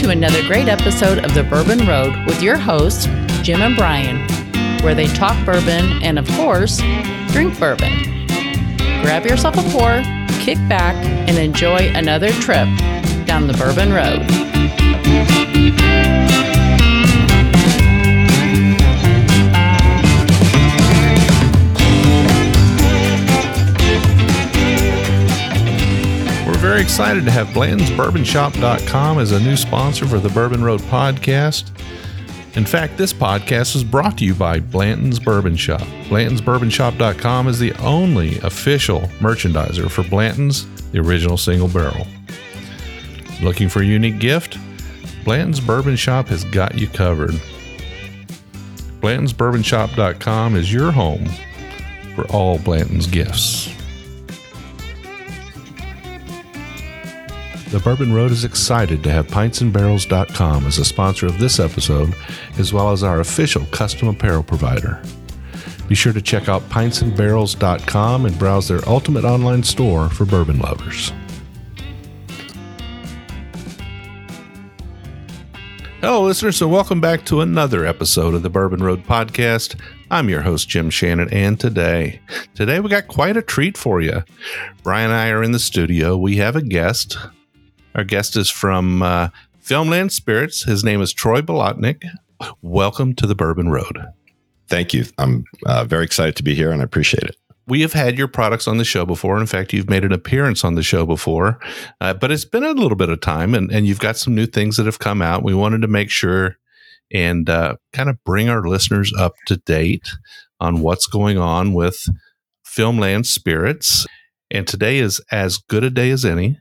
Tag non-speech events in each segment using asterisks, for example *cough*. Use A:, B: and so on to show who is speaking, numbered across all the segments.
A: to another great episode of The Bourbon Road with your hosts, Jim and Brian, where they talk bourbon and, of course, drink bourbon. Grab yourself a pour, kick back, and enjoy another trip down the Bourbon Road.
B: Very excited to have Blanton'sBourbonShop.com as a new sponsor for the Bourbon Road podcast. In fact, this podcast is brought to you by Blanton's Bourbon Shop. Blanton'sBourbonShop.com is the only official merchandiser for Blanton's, the original single barrel. Looking for a unique gift? Blanton's Bourbon Shop has got you covered. Blanton'sBourbonShop.com is your home for all Blanton's gifts. The Bourbon Road is excited to have pintsandbarrels.com as a sponsor of this episode, as well as our official custom apparel provider. Be sure to check out pintsandbarrels.com and browse their ultimate online store for bourbon lovers. Hello, listeners, and welcome back to another episode of the Bourbon Road Podcast. I'm your host, Jim Shannon, and today, today we got quite a treat for you. Brian and I are in the studio. We have a guest. Our guest is from uh, Filmland Spirits. His name is Troy Bolotnick. Welcome to the Bourbon Road.
C: Thank you. I'm uh, very excited to be here and I appreciate it.
B: We have had your products on the show before. In fact, you've made an appearance on the show before, uh, but it's been a little bit of time and, and you've got some new things that have come out. We wanted to make sure and uh, kind of bring our listeners up to date on what's going on with Filmland Spirits. And today is as good a day as any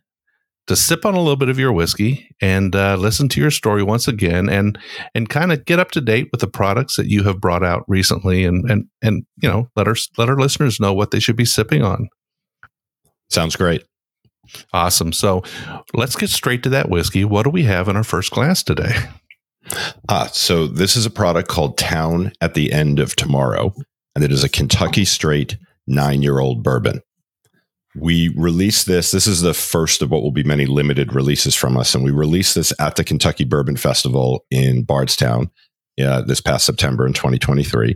B: to sip on a little bit of your whiskey and uh, listen to your story once again and and kind of get up to date with the products that you have brought out recently and and and you know let our let our listeners know what they should be sipping on.
C: Sounds great.
B: Awesome. So let's get straight to that whiskey. What do we have in our first glass today?
C: Ah so this is a product called town at the end of tomorrow and it is a kentucky straight nine year old bourbon we released this. This is the first of what will be many limited releases from us. And we released this at the Kentucky Bourbon Festival in Bardstown uh, this past September in 2023.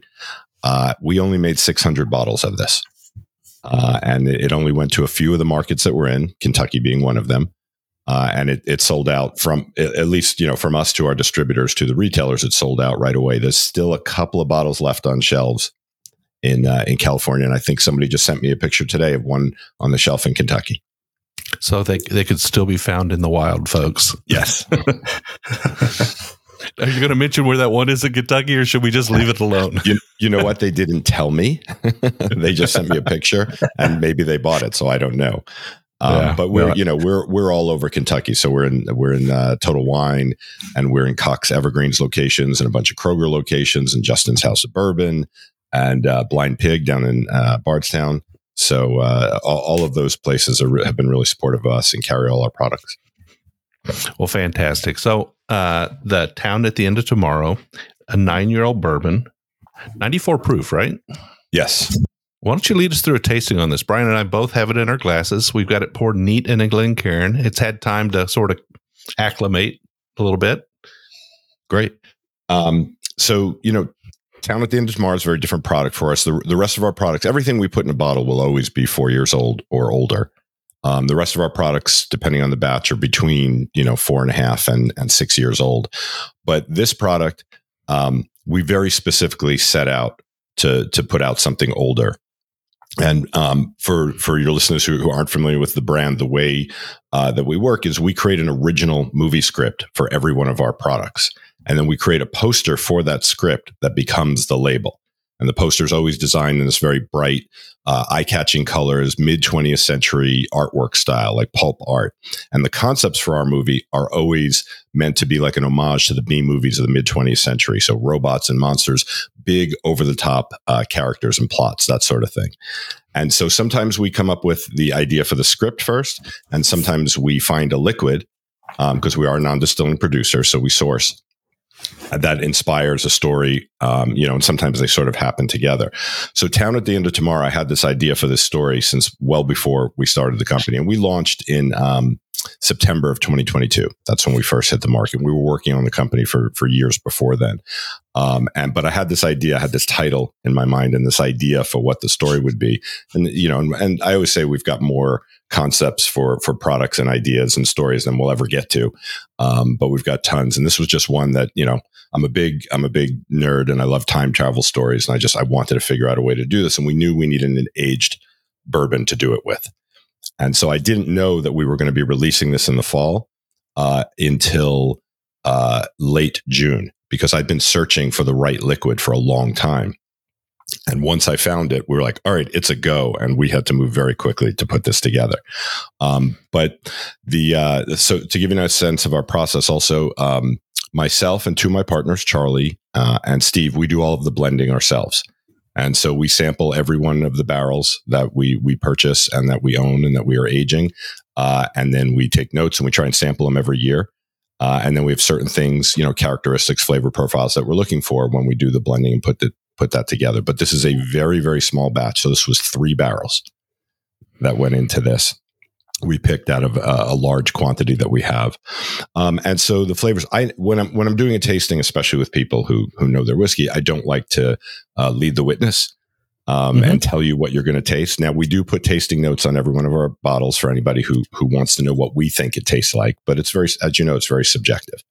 C: Uh, we only made 600 bottles of this. Uh, and it, only went to a few of the markets that we're in, Kentucky being one of them. Uh, and it, it sold out from at least you know from us to our distributors to the retailers. It sold out right away. There's still a couple of bottles left on shelves in uh, in California, and I think somebody just sent me a picture today of one on the shelf in Kentucky.
B: So they they could still be found in the wild, folks.
C: Yes. *laughs*
B: Are you going to mention where that one is in Kentucky, or should we just leave it alone?
C: you, you know what? They didn't tell me. *laughs* they just sent me a picture, and maybe they bought it, so I don't know. Um, yeah, but we're you know we're we're all over Kentucky, so we're in we're in uh, Total Wine, and we're in Cox Evergreens locations, and a bunch of Kroger locations, and Justin's House of Bourbon, and uh, Blind Pig down in uh, Bardstown. So uh, all, all, of those places are, have been really supportive of us and carry all our products.
B: Well, fantastic. So uh, the town at the end of tomorrow, a nine-year-old bourbon, ninety-four proof, right?
C: Yes.
B: Why don't you lead us through a tasting on this? Brian and I both have it in our glasses. We've got it poured neat in a Glencairn. It's had time to sort of acclimate a little bit.
C: Great. Um, so you know, Town at the End of Tomorrow is a very different product for us. The, the rest of our products, everything we put in a bottle will always be four years old or older. Um, the rest of our products, depending on the batch, are between you know four and a half and and six years old. But this product, um, we very specifically set out to to put out something older. And um, for for your listeners who, who, aren't familiar with the brand, the way uh, that we work is we create an original movie script for every one of our products. And then we create a poster for that script that becomes the label. And the poster is always designed in this very bright, uh, eye catching colors, mid 20th century artwork style, like pulp art. And the concepts for our movie are always meant to be like an homage to the B movies of the mid 20th century. So robots and monsters, big over the top uh, characters and plots, that sort of thing. And so sometimes we come up with the idea for the script first, and sometimes we find a liquid because um, we are a non distilling producer. So we source that inspires a story, um, you know, and sometimes they sort of happen together. So, Town at the End of Tomorrow, I had this idea for this story since well before we started the company, and we launched in um, September of 2022. That's when we first hit the market. We were working on the company for for years before then. Um, and but I had this idea, I had this title in my mind, and this idea for what the story would be. And you know, and, and I always say we've got more concepts for for products and ideas and stories than we'll ever get to. Um, but we've got tons, and this was just one that you know I'm a big I'm a big nerd, and I love time travel stories, and I just I wanted to figure out a way to do this, and we knew we needed an aged bourbon to do it with. And so I didn't know that we were going to be releasing this in the fall uh, until uh, late June because I'd been searching for the right liquid for a long time. And once I found it, we were like, all right, it's a go. And we had to move very quickly to put this together. Um, but the, uh, so to give you a sense of our process, also, um, myself and two of my partners, Charlie uh, and Steve, we do all of the blending ourselves. And so we sample every one of the barrels that we we purchase and that we own and that we are aging, uh, and then we take notes and we try and sample them every year. Uh, and then we have certain things, you know, characteristics, flavor profiles that we're looking for when we do the blending and put the put that together. But this is a very very small batch, so this was three barrels that went into this we picked out of a, a large quantity that we have. Um, and so the flavors, I when I'm when I'm doing a tasting, especially with people who who know their whiskey, I don't like to uh, lead the witness. Um, mm-hmm. and tell you what you're going to taste. Now we do put tasting notes on every one of our bottles for anybody who who wants to know what we think it tastes like. But it's very, as you know, it's very subjective.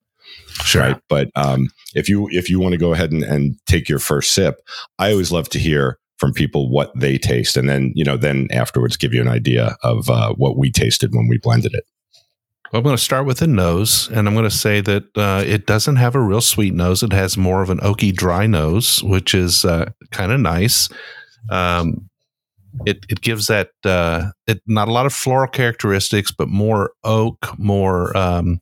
C: Sure. Right. But um, if you if you want to go ahead and, and take your first sip, I always love to hear from people what they taste, and then you know then afterwards give you an idea of uh, what we tasted when we blended it.
B: I'm going to start with the nose, and I'm going to say that uh, it doesn't have a real sweet nose. It has more of an oaky, dry nose, which is uh, kind of nice. Um, it it gives that uh, it not a lot of floral characteristics, but more oak, more um,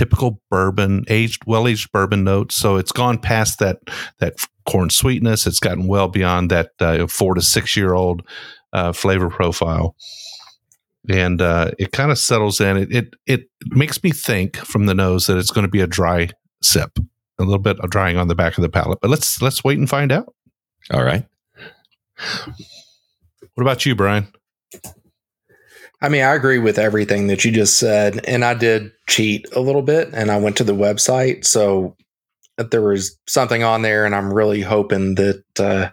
B: typical bourbon aged well aged bourbon notes. So it's gone past that that corn sweetness. It's gotten well beyond that uh, four to six year old uh, flavor profile. And uh, it kind of settles in. It, it it makes me think from the nose that it's going to be a dry sip a little bit of drying on the back of the palate. But let's let's wait and find out.
C: All right.
B: What about you brian
D: I mean, I agree with everything that you just said. And I did cheat a little bit and I went to the website. So there was something on there, and I'm really hoping that uh,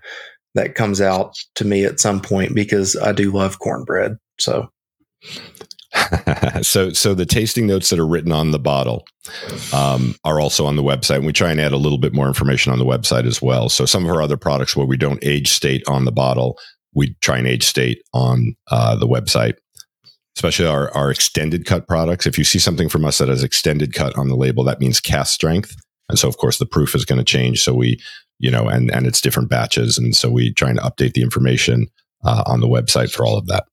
D: that comes out to me at some point because I do love cornbread. So. *laughs*
C: so so the tasting notes that are written on the bottle um, are also on the website and we try and add a little bit more information on the website as well so some of our other products where we don't age state on the bottle we try and age state on uh, the website especially our, our extended cut products. If you see something from us that has extended cut on the label, that means cast strength. And so, of course, the proof is going to change. So we, you know, and, and it's different batches. And so we trying to update the information uh, on the website for all of that.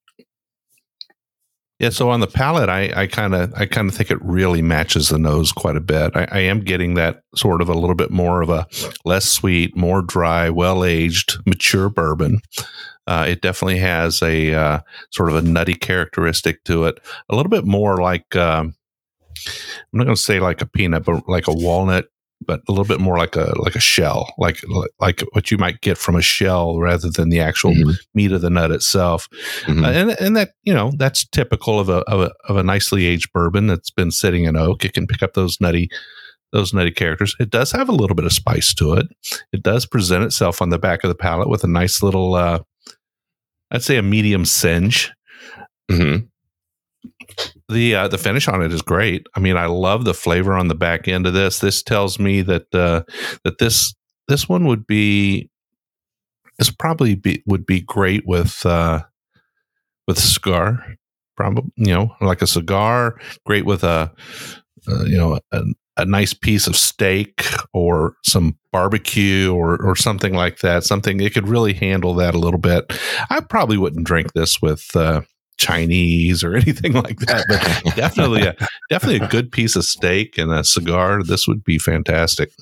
B: Yeah, so on the palate, I kind of I kind of think it really matches the nose quite a bit. I, I, am getting that sort of a little bit more of a less sweet, more dry, well aged, mature bourbon. Uh, it definitely has a uh, sort of a nutty characteristic to it, a little bit more like um, I'm not going to say like a peanut, but like a walnut, but a little bit more like a like a shell, like like what you might get from a shell rather than the actual mm-hmm. meat of the nut itself. Mm-hmm. Uh, and and that you know that's typical of a, of a of a nicely aged bourbon that's been sitting in oak. It can pick up those nutty those nutty characters. It does have a little bit of spice to it. It does present itself on the back of the palate with a nice little uh, I'd say a medium singe. Mm-hmm. The uh, the finish on it is great. I mean, I love the flavor on the back end of this. This tells me that uh, that this this one would be this probably be would be great with uh, with a cigar. Probably, you know, like a cigar. Great with a uh, you know a, a nice piece of steak or some barbecue or or something like that. Something it could really handle that a little bit. I probably wouldn't drink this with uh, Chinese or *laughs* anything like that, but *laughs* definitely a definitely a good piece of steak and a cigar. This would be fantastic.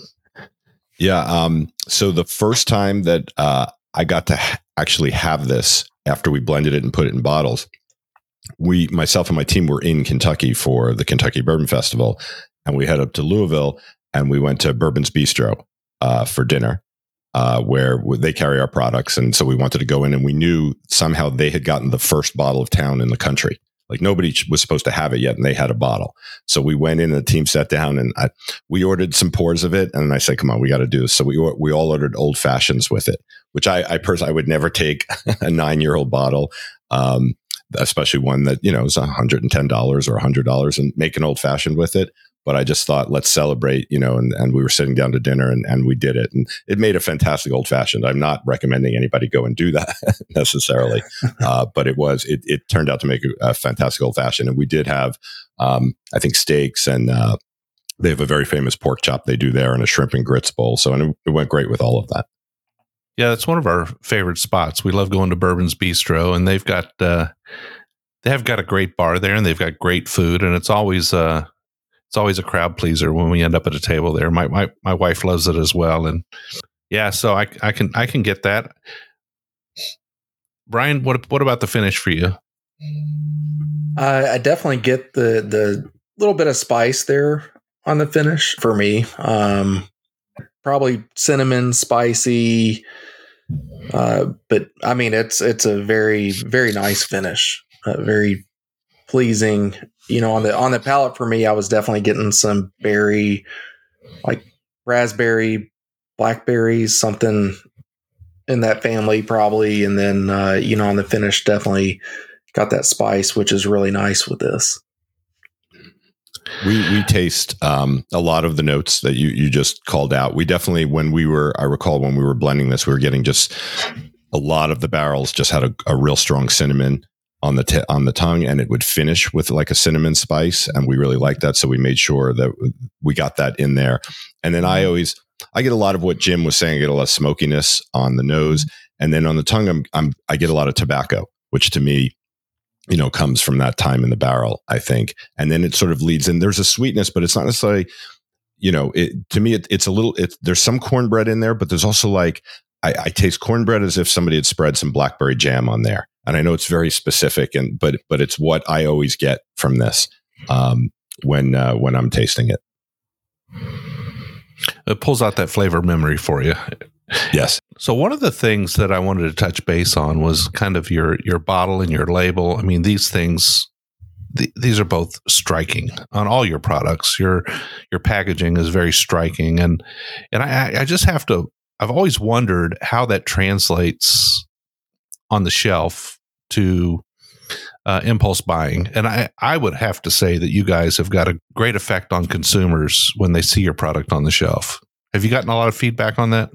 C: Yeah. Um, so the first time that uh, I got to ha- actually have this after we blended it and put it in bottles, we myself and my team were in Kentucky for the Kentucky Bourbon Festival, and we head up to Louisville and we went to Bourbon's Bistro uh, for dinner, uh, where they carry our products. And so we wanted to go in and we knew somehow they had gotten the first bottle of town in the country. Like nobody was supposed to have it yet, and they had a bottle. So we went in, and the team sat down, and I, we ordered some pours of it. And I said, "Come on, we got to do this." So we we all ordered old fashions with it, which I, I personally I would never take *laughs* a nine year old bottle. Um, especially one that you know is $110 or $100 and make an old fashioned with it but I just thought let's celebrate, you know, and, and we were sitting down to dinner and, and we did it and it made a fantastic old fashioned. I'm not recommending anybody go and do that *laughs* necessarily, *laughs* uh, but it was, it, it turned out to make a, a fantastic old fashioned. And we did have, um, I think steaks and, uh, they have a very famous pork chop they do there and a shrimp and grits bowl. So and it, it went great with all of that.
B: Yeah, it's one of our favorite spots. We love going to Bourbon's Bistro, and they've got uh, they have got a great bar there, and they've got great food, and it's always uh, it's always a crowd pleaser when we end up at a table there. My my my wife loves it as well, and yeah, so I I can I can get that. Brian, what what about the finish for you?
D: Uh, I definitely get the the little bit of spice there on the finish for me. Um, probably cinnamon, spicy, uh, but I mean it's it's a very very nice finish, uh, very pleasing you know, on the on the palate for me, I was definitely getting some berry, like raspberry, blackberries, something in that family probably, and then uh, you know on the finish definitely got that spice, which is really nice with this.
C: We we taste um, a lot of the notes that you you just called out. We definitely when we were I recall when we were blending this, we were getting just a lot of the barrels just had a, a real strong cinnamon on the t- on the tongue, and it would finish with like a cinnamon spice, and we really liked that, so we made sure that we got that in there. And then I mm-hmm. always I get a lot of what Jim was saying. I get a lot of smokiness on the nose, and then on the tongue, I'm, I'm I get a lot of tobacco, which to me you know comes from that time in the barrel i think and then it sort of leads in there's a sweetness but it's not necessarily you know it, to me it, it's a little it, there's some cornbread in there but there's also like I, I, taste cornbread as if somebody had spread some blackberry jam on there and I know it's very specific, and but but it's what I always get from this um, when uh, when I'm tasting it.
B: It pulls out that flavor memory for you.
C: Yes.
B: So one of the things that I wanted to touch base on was kind of your your bottle and your label. I mean, these things th- these are both striking on all your products. Your your packaging is very striking, and and I I just have to. I've always wondered how that translates on the shelf to uh, impulse buying. And I, I would have to say that you guys have got a great effect on consumers when they see your product on the shelf. Have you gotten a lot of feedback on that?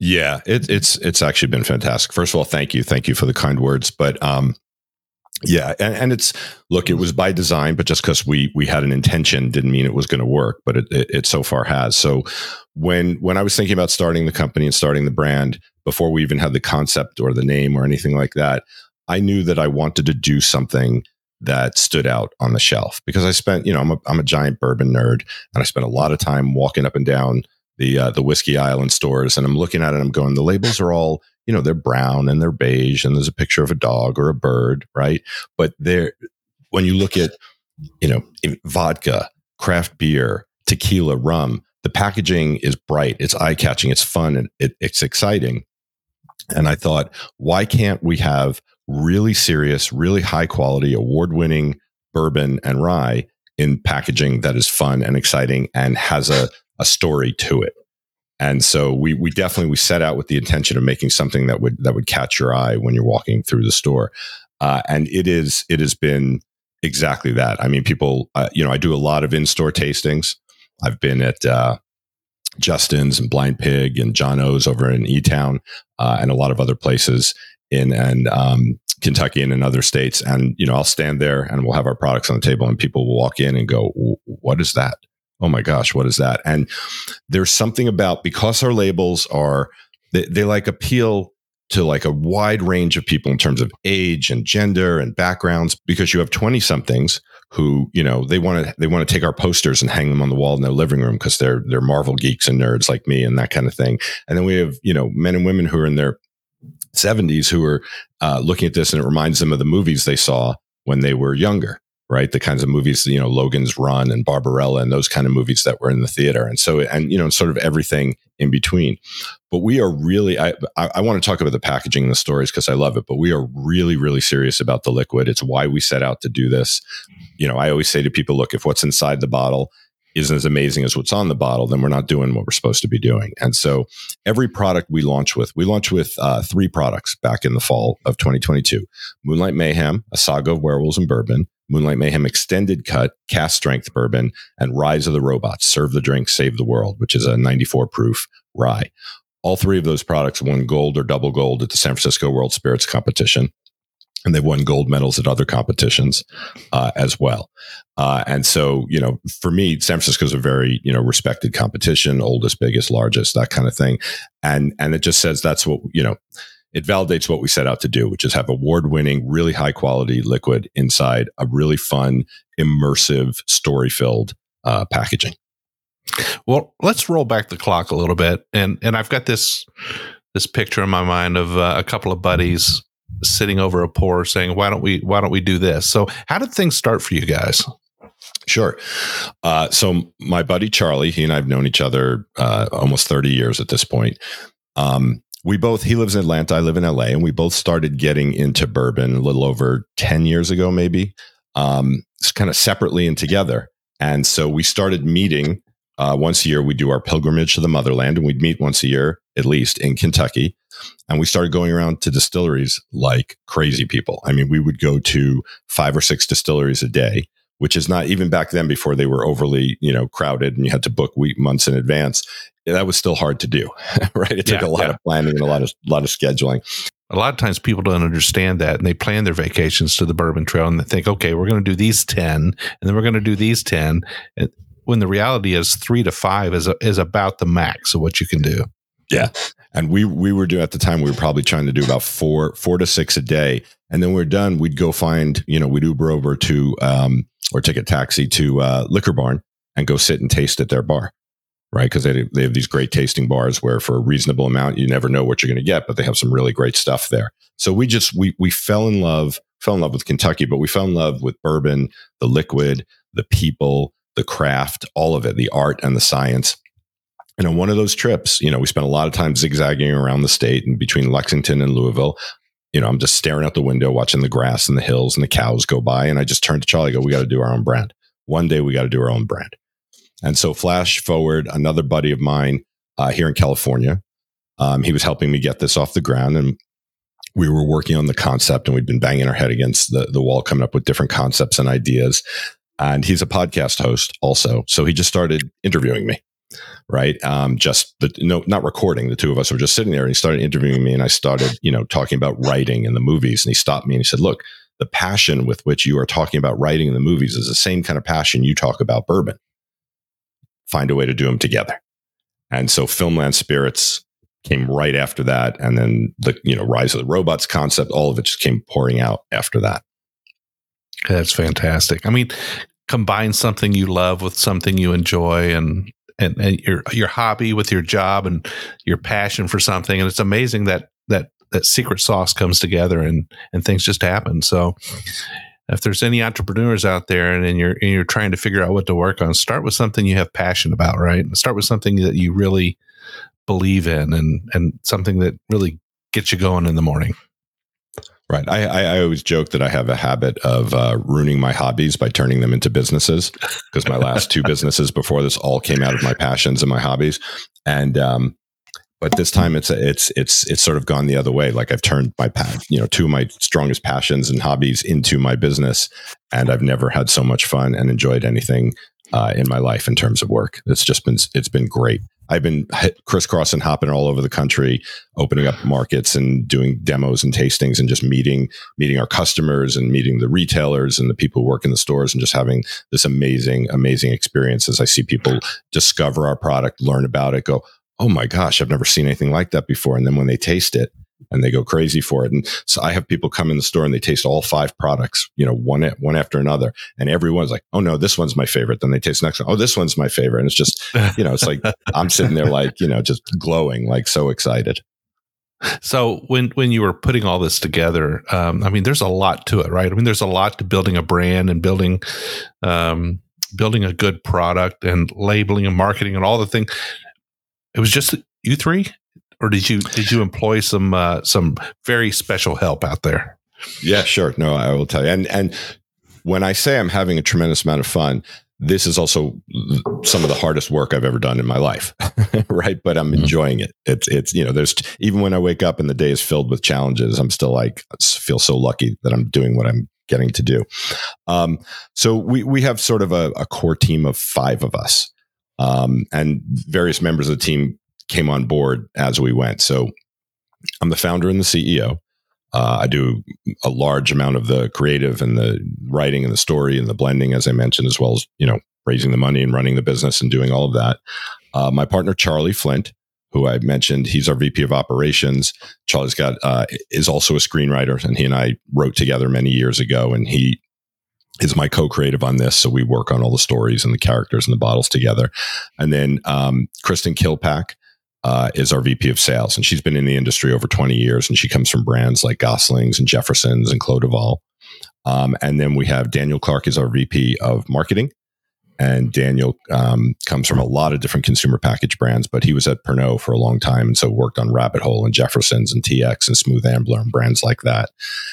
C: Yeah, it, it's it's actually been fantastic. First of all, thank you, thank you for the kind words. But um, yeah, and, and it's look, it was by design, but just because we we had an intention didn't mean it was going to work. But it, it, it so far has. So when when I was thinking about starting the company and starting the brand, before we even had the concept or the name or anything like that, I knew that I wanted to do something that stood out on the shelf because I spent, you know, I'm a, I'm a giant bourbon nerd and I spent a lot of time walking up and down the uh, the whiskey island stores and I'm looking at it I'm going the labels are all you know they're brown and they're beige and there's a picture of a dog or a bird right but they're when you look at you know vodka craft beer tequila rum the packaging is bright it's eye catching it's fun and it, it's exciting and I thought, why can't we have really serious, really high quality, award winning bourbon and rye in packaging that is fun and exciting and has a, a story to it? And so we we definitely we set out with the intention of making something that would that would catch your eye when you're walking through the store, uh, and it is it has been exactly that. I mean, people, uh, you know, I do a lot of in store tastings. I've been at uh, Justin's and Blind Pig and John O's over in E Town uh, and a lot of other places in and um, Kentucky and in other states. And you know, I'll stand there and we'll have our products on the table, and people will walk in and go, "What is that? Oh my gosh, what is that?" And there's something about because our labels are they, they like appeal to like a wide range of people in terms of age and gender and backgrounds because you have 20 somethings who you know they want to they want to take our posters and hang them on the wall in their living room because they're they're Marvel geeks and nerds like me and that kind of thing. And then we have you know men and women who are in their 70s who are uh, looking at this and it reminds them of the movies they saw when they were younger, right? The kinds of movies, you know, Logan's Run and Barbarella and those kind of movies that were in the theater. And so, and, you know, sort of everything in between. But we are really, I, I, I want to talk about the packaging and the stories because I love it, but we are really, really serious about the liquid. It's why we set out to do this. You know, I always say to people, look, if what's inside the bottle isn't as amazing as what's on the bottle, then we're not doing what we're supposed to be doing. And so every product we launch with, we launch with uh, three products back in the fall of 2022 Moonlight Mayhem, a saga of werewolves and bourbon, Moonlight Mayhem Extended Cut, Cast Strength Bourbon, and Rise of the Robots, Serve the Drink, Save the World, which is a 94 proof rye. All three of those products won gold or double gold at the San Francisco World Spirits Competition and they've won gold medals at other competitions uh, as well. Uh, and so, you know, for me, San Francisco is a very you know respected competition, oldest, biggest, largest, that kind of thing, and and it just says that's what you know. It validates what we set out to do, which is have award-winning, really high-quality liquid inside a really fun, immersive, story-filled uh, packaging.
B: Well, let's roll back the clock a little bit, and and I've got this this picture in my mind of uh, a couple of buddies sitting over a pour saying, "Why don't we? Why don't we do this?" So, how did things start for you guys?
C: Sure. Uh, so, my buddy Charlie, he and I have known each other uh, almost thirty years at this point. Um, we both he lives in Atlanta, I live in LA, and we both started getting into bourbon a little over ten years ago, maybe. Um, kind of separately and together, and so we started meeting uh, once a year. We do our pilgrimage to the motherland, and we'd meet once a year at least in Kentucky. And we started going around to distilleries like crazy people. I mean, we would go to five or six distilleries a day, which is not even back then before they were overly, you know, crowded and you had to book week months in advance. That was still hard to do, *laughs* right? It took yeah, a lot yeah. of planning and a lot of a lot of scheduling.
B: A lot of times people don't understand that and they plan their vacations to the bourbon trail and they think, okay, we're going to do these 10 and then we're going to do these 10. when the reality is three to five is, a, is about the max of what you can do.
C: Yeah. And we we were doing at the time we were probably trying to do about four four to six a day. And then we we're done, we'd go find, you know, we'd Uber over to um or take a taxi to uh Liquor Barn and go sit and taste at their bar. Right. Because they, they have these great tasting bars where for a reasonable amount you never know what you're going to get, but they have some really great stuff there. So we just we we fell in love, fell in love with Kentucky, but we fell in love with bourbon, the liquid, the people, the craft, all of it, the art and the science and on one of those trips, you know, we spent a lot of time zigzagging around the state and between Lexington and Louisville. You know, I'm just staring out the window, watching the grass and the hills and the cows go by. And I just turned to Charlie, go, we got to do our own brand. One day we got to do our own brand. And so, flash forward, another buddy of mine uh, here in California, um, he was helping me get this off the ground. And we were working on the concept and we'd been banging our head against the, the wall, coming up with different concepts and ideas. And he's a podcast host also. So he just started interviewing me right? Um, just the no, not recording. The two of us were just sitting there, and he started interviewing me, and I started, you know, talking about writing and the movies, and he stopped me and he said, "Look, the passion with which you are talking about writing in the movies is the same kind of passion you talk about bourbon. Find a way to do them together." And so, Filmland Spirits came right after that, and then the you know Rise of the Robots concept, all of it just came pouring out after that.
B: That's fantastic. I mean, combine something you love with something you enjoy and and, and your your hobby with your job and your passion for something. And it's amazing that that that secret sauce comes together and and things just happen. So if there's any entrepreneurs out there and, and you're and you're trying to figure out what to work on start with something you have passion about right? Start with something that you really believe in and and something that really gets you going in the morning
C: Right. I, I, I, always joke that I have a habit of uh, ruining my hobbies by turning them into businesses because my last two businesses before this all came out of my passions and my hobbies. And, um, but this time it's it's it's it's sort of gone the other way. Like I've turned my you know two of my strongest passions and hobbies into my business, and I've never had so much fun and enjoyed anything uh, in my life in terms of work. It's just been it's been great. I've been crisscrossing, hopping all over the country, opening up markets and doing demos and tastings, and just meeting meeting our customers and meeting the retailers and the people who work in the stores, and just having this amazing, amazing experience as I see people discover our product, learn about it, go, "Oh my gosh, I've never seen anything like that before," and then when they taste it, and they go crazy for it. And so I have people come in the store and they taste all five products, you know, one one after another, and everyone's like, "Oh no, this one's my favorite." Then they taste the next one. Oh, this one's my favorite, and it's just, *laughs* you know, it's like I'm sitting there like, you know, just glowing, like so excited.
B: So when when you were putting all this together, um, I mean, there's a lot to it, right? I mean, there's a lot to building a brand and building um, building a good product and labeling and marketing and all the things. It was just you three, or did you did you employ some uh, some very special help out there?
C: Yeah, sure. No, I will tell you. And and when I say I'm having a tremendous amount of fun, this is also some of the hardest work I've ever done in my life, *laughs* right? But I'm mm-hmm. enjoying it. It's it's you know, there's even when I wake up and the day is filled with challenges, I'm still like feel so lucky that I'm doing what I'm getting to do. Um, so we we have sort of a, a core team of five of us, um, and various members of the team came on board as we went. So I'm the founder and the CEO. Uh, I do a large amount of the creative and the writing and the story and the blending, as I mentioned, as well as you know raising the money and running the business and doing all of that. Uh, my partner Charlie Flint, who I mentioned, he's our VP of operations. Charlie's got uh, is also a screenwriter, and he and I wrote together many years ago, and he is my co-creative on this. So we work on all the stories and the characters and the bottles together. And then um, Kristen Kilpack uh, is our VP of sales, and she's been in the industry over 20 years, and she comes from brands like Goslings and Jeffersons and Clos Um, and then we have Daniel Clark is our VP of marketing, and Daniel um, comes from a lot of different consumer package brands, but he was at Pernod for a long time, and so worked on Rabbit Hole and Jeffersons and TX and Smooth Ambler and brands like that.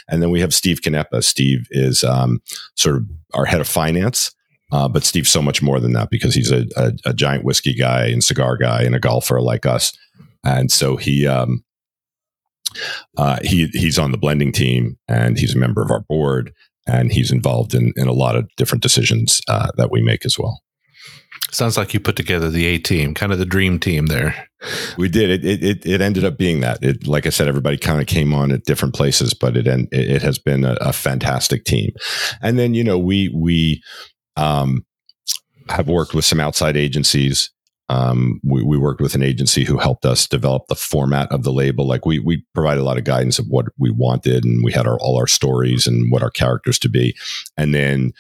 C: And then we have Steve Canepa. Steve is um, sort of our head of finance. Uh, but Steve's so much more than that because he's a, a, a, giant whiskey guy and cigar guy and a golfer like us. And so he, um, uh, he he's on the blending team and he's a member of our board and he's involved in, in a lot of different decisions uh, that we make as well.
B: Sounds like you put together the A team, kind of the dream team there.
C: We did. It it it ended up being that. It like I said, everybody kind of came on at different places, but it it, it has been a, a fantastic team. And then you know we we um, have worked with some outside agencies. Um, we, we, worked with an agency who helped us develop the format of the label. Like we we provide a lot of guidance of what we wanted, and we had our all our stories and what our characters to be, and then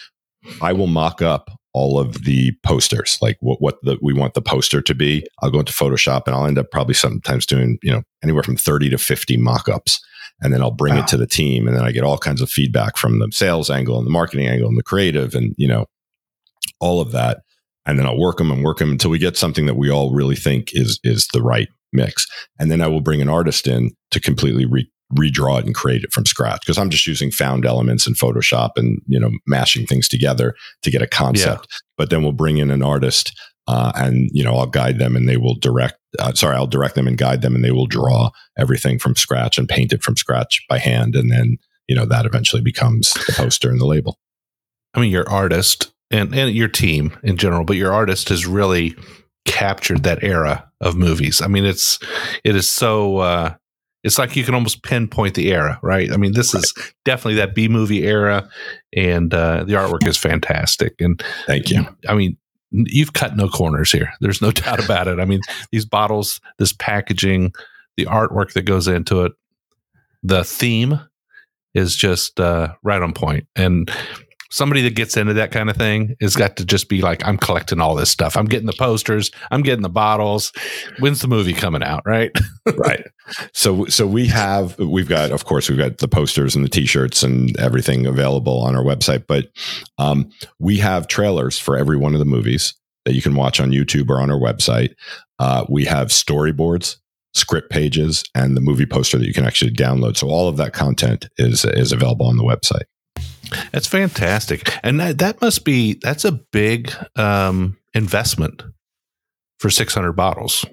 C: I will mock up all of the posters, like what what the, we want the poster to be. I'll go into Photoshop and I'll end up probably sometimes doing you know anywhere from thirty to fifty mock-ups and then I'll bring wow. it to the team, and then I get all kinds of feedback from the sales angle and the marketing angle and the creative, and you know all of that. And then I'll work them and work them until we get something that we all really think is is the right mix. And then I will bring an artist in to completely re- redraw it and create it from scratch because I'm just using found elements in Photoshop and you know mashing things together to get a concept. Yeah. But then we'll bring in an artist uh, and you know I'll guide them and they will direct. Uh, sorry, I'll direct them and guide them and they will draw everything from scratch and paint it from scratch by hand. And then you know that eventually becomes the poster and the label.
B: I mean, your artist and and your team in general, but your artist has really captured that era of movies. I mean, it's it is so uh, it's like you can almost pinpoint the era, right? I mean, this is definitely that B movie era, and uh, the artwork is fantastic. And
C: thank you.
B: I mean, you've cut no corners here. There's no *laughs* doubt about it. I mean, these bottles, this packaging, the artwork that goes into it, the theme is just uh, right on. And somebody that gets into that kind of thing has got to just be like, I'm collecting all this stuff. I'm getting the posters. I'm getting the bottles. When's the movie coming out? Right. *laughs*
C: right. So, so we have, we've got, of course, we've got the posters and the t-shirts and everything available on our website, but um, we have trailers for every one of the movies that you can watch on YouTube or on our website. Uh, we have storyboards script pages and the movie poster that you can actually download. So all of that content is is available on the website.
B: That's fantastic, and that that must be that's a big um, investment for six hundred bottles.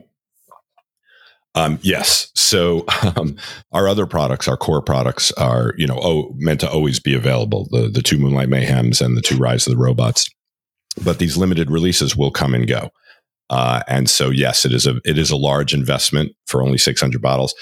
C: Um, yes. So um, our other products, our core products, are you know oh, meant to always be available. The the two Moonlight Mayhems and the two Rise of the Robots, but these limited releases will come and go. Uh, and so yes, it is a it is a large investment for only 600 bottles.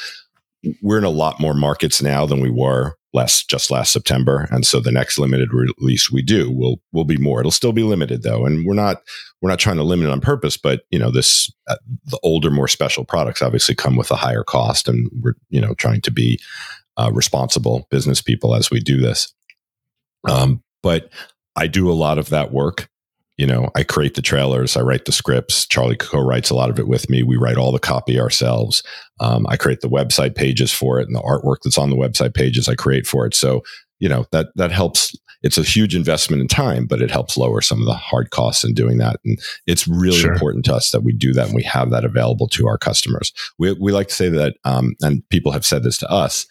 C: We're in a lot more markets now than we were last just last September, and so the next limited release we do will will be more. It'll still be limited though, and we're not we're not trying to limit it on purpose. But you know, this uh, the older, more special products obviously come with a higher cost, and we're you know trying to be uh, responsible business people as we do this. Um, but I do a lot of that work you know, I create the trailers, I write the scripts. Charlie co-writes a lot of it with me. We write all the copy ourselves. Um, I create the website pages for it, and the artwork that's on the website pages I create for it. So you know that that helps. It's a huge investment in time, but it helps lower some of the hard costs in doing that. And it's really sure. important to us that we do that and we have that available to our customers. We we like to say that, um, and people have said this to us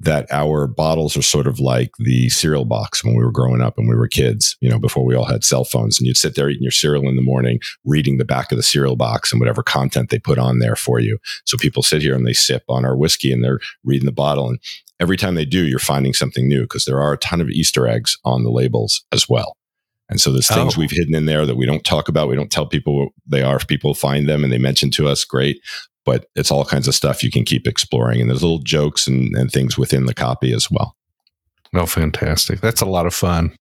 C: that our bottles are sort of like the cereal box when we were growing up and we were kids, you know, before we all had cell phones. And you'd sit there eating your cereal in the morning, reading the back of the cereal box and whatever content they put on there for you. So people sit here and they sip on our whiskey and they're reading the bottle. And every time they do, you're finding something new because there are a ton of Easter eggs on the labels as well. And so there's things oh. we've hidden in there that we don't talk about. We don't tell people what they are. If people find them and they mention to us, great but it's all kinds of stuff you can keep exploring. And there's little jokes and, and things within the copy as well.
B: Oh, fantastic. That's a lot of fun.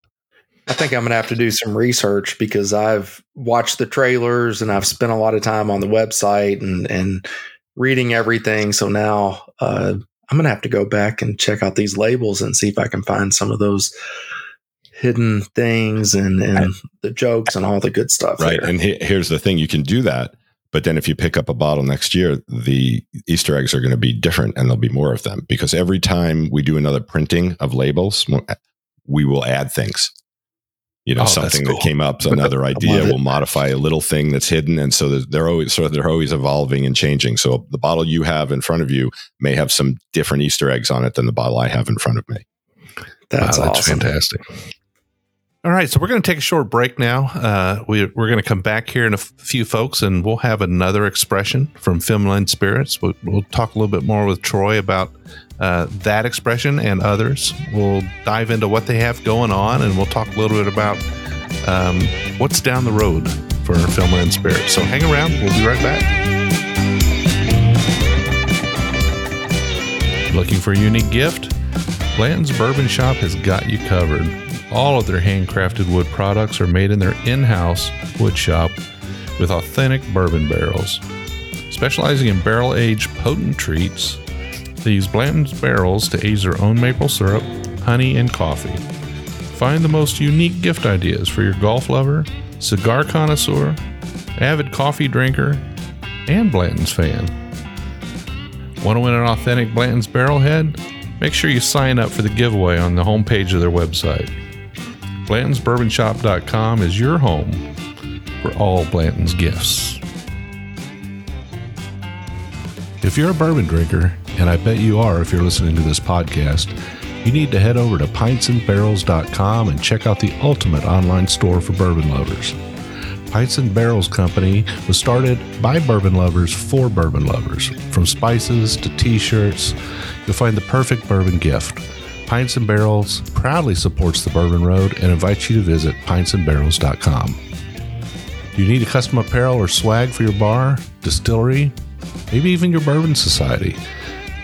D: I think I'm going to have to do some research because I've watched the trailers and I've spent a lot of time on the website and, and reading everything. So now uh, I'm going to have to go back and check out these labels and see if I can find some of those hidden things and, and the jokes and all the good stuff.
C: Right. There. And he, here's the thing you can do that but then if you pick up a bottle next year, the Easter eggs are going to be different and there'll be more of them because every time we do another printing of labels, uh, we will add things. You know, oh, something cool. that came up, *laughs* so another idea, will modify a little thing that's hidden. And so they're always sort of they're always evolving and changing. So the bottle you have in front of you may have some different Easter eggs on it than the bottle I have in front of me.
B: That's, wow, that's awesome. fantastic. All right, so we're going to take a short break now. Uh, we, are going to come back here in a f- few folks, and we'll have another expression from Filmland Spirits. We'll, we'll, talk a little bit more with Troy about uh, that expression and others. We'll dive into what they have going on, and we'll talk a little bit about um, what's down the road for Filmland Spirits. So hang around. We'll be right back. Looking for a unique gift? Blanton's Bourbon Shop has got you covered. All of their handcrafted wood products are made in their in house wood shop with authentic bourbon barrels. Specializing in barrel aged potent treats, they use Blanton's barrels to age their own maple syrup, honey, and coffee. Find the most unique gift ideas for your golf lover, cigar connoisseur, avid coffee drinker, and Blanton's fan. Want to win an authentic Blanton's Barrelhead? Make sure you sign up for the giveaway on the homepage of their website. Blanton'sBourbonShop.com is your home for all Blanton's gifts. If you're a bourbon drinker, and I bet you are if you're listening to this podcast, you need to head over to pintsandbarrels.com and check out the ultimate online store for bourbon lovers. Pints and Barrels Company was started by bourbon lovers for bourbon lovers. From spices to t shirts, you'll find the perfect bourbon gift. Pints and Barrels proudly supports the Bourbon Road and invites you to visit pintsandbarrels.com. You need a custom apparel or swag for your bar, distillery, maybe even your bourbon society?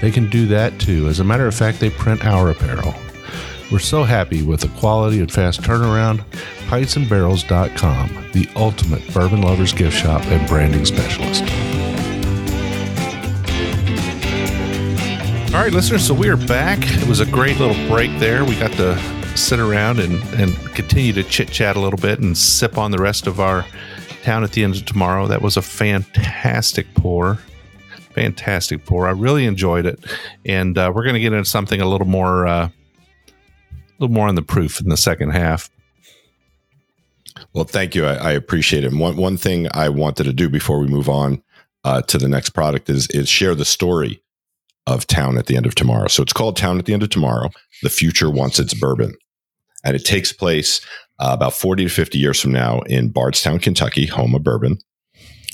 B: They can do that too. As a matter of fact, they print our apparel. We're so happy with the quality and fast turnaround. Pintsandbarrels.com, the ultimate bourbon lovers gift shop and branding specialist. All right, listeners, so we are back. It was a great little break there. We got to sit around and, and continue to chit chat a little bit and sip on the rest of our town at the end of tomorrow. That was a fantastic pour. Fantastic pour. I really enjoyed it. And uh, we're going to get into something a little more, uh, a little more on the proof in the second half.
C: Well, thank you. I, I appreciate it. One, one thing I wanted to do before we move on uh, to the next product is, is share the story of Town at the End of Tomorrow. So it's called Town at the End of Tomorrow. The future wants its bourbon. And it takes place uh, about 40 to 50 years from now in Bardstown, Kentucky, home of bourbon,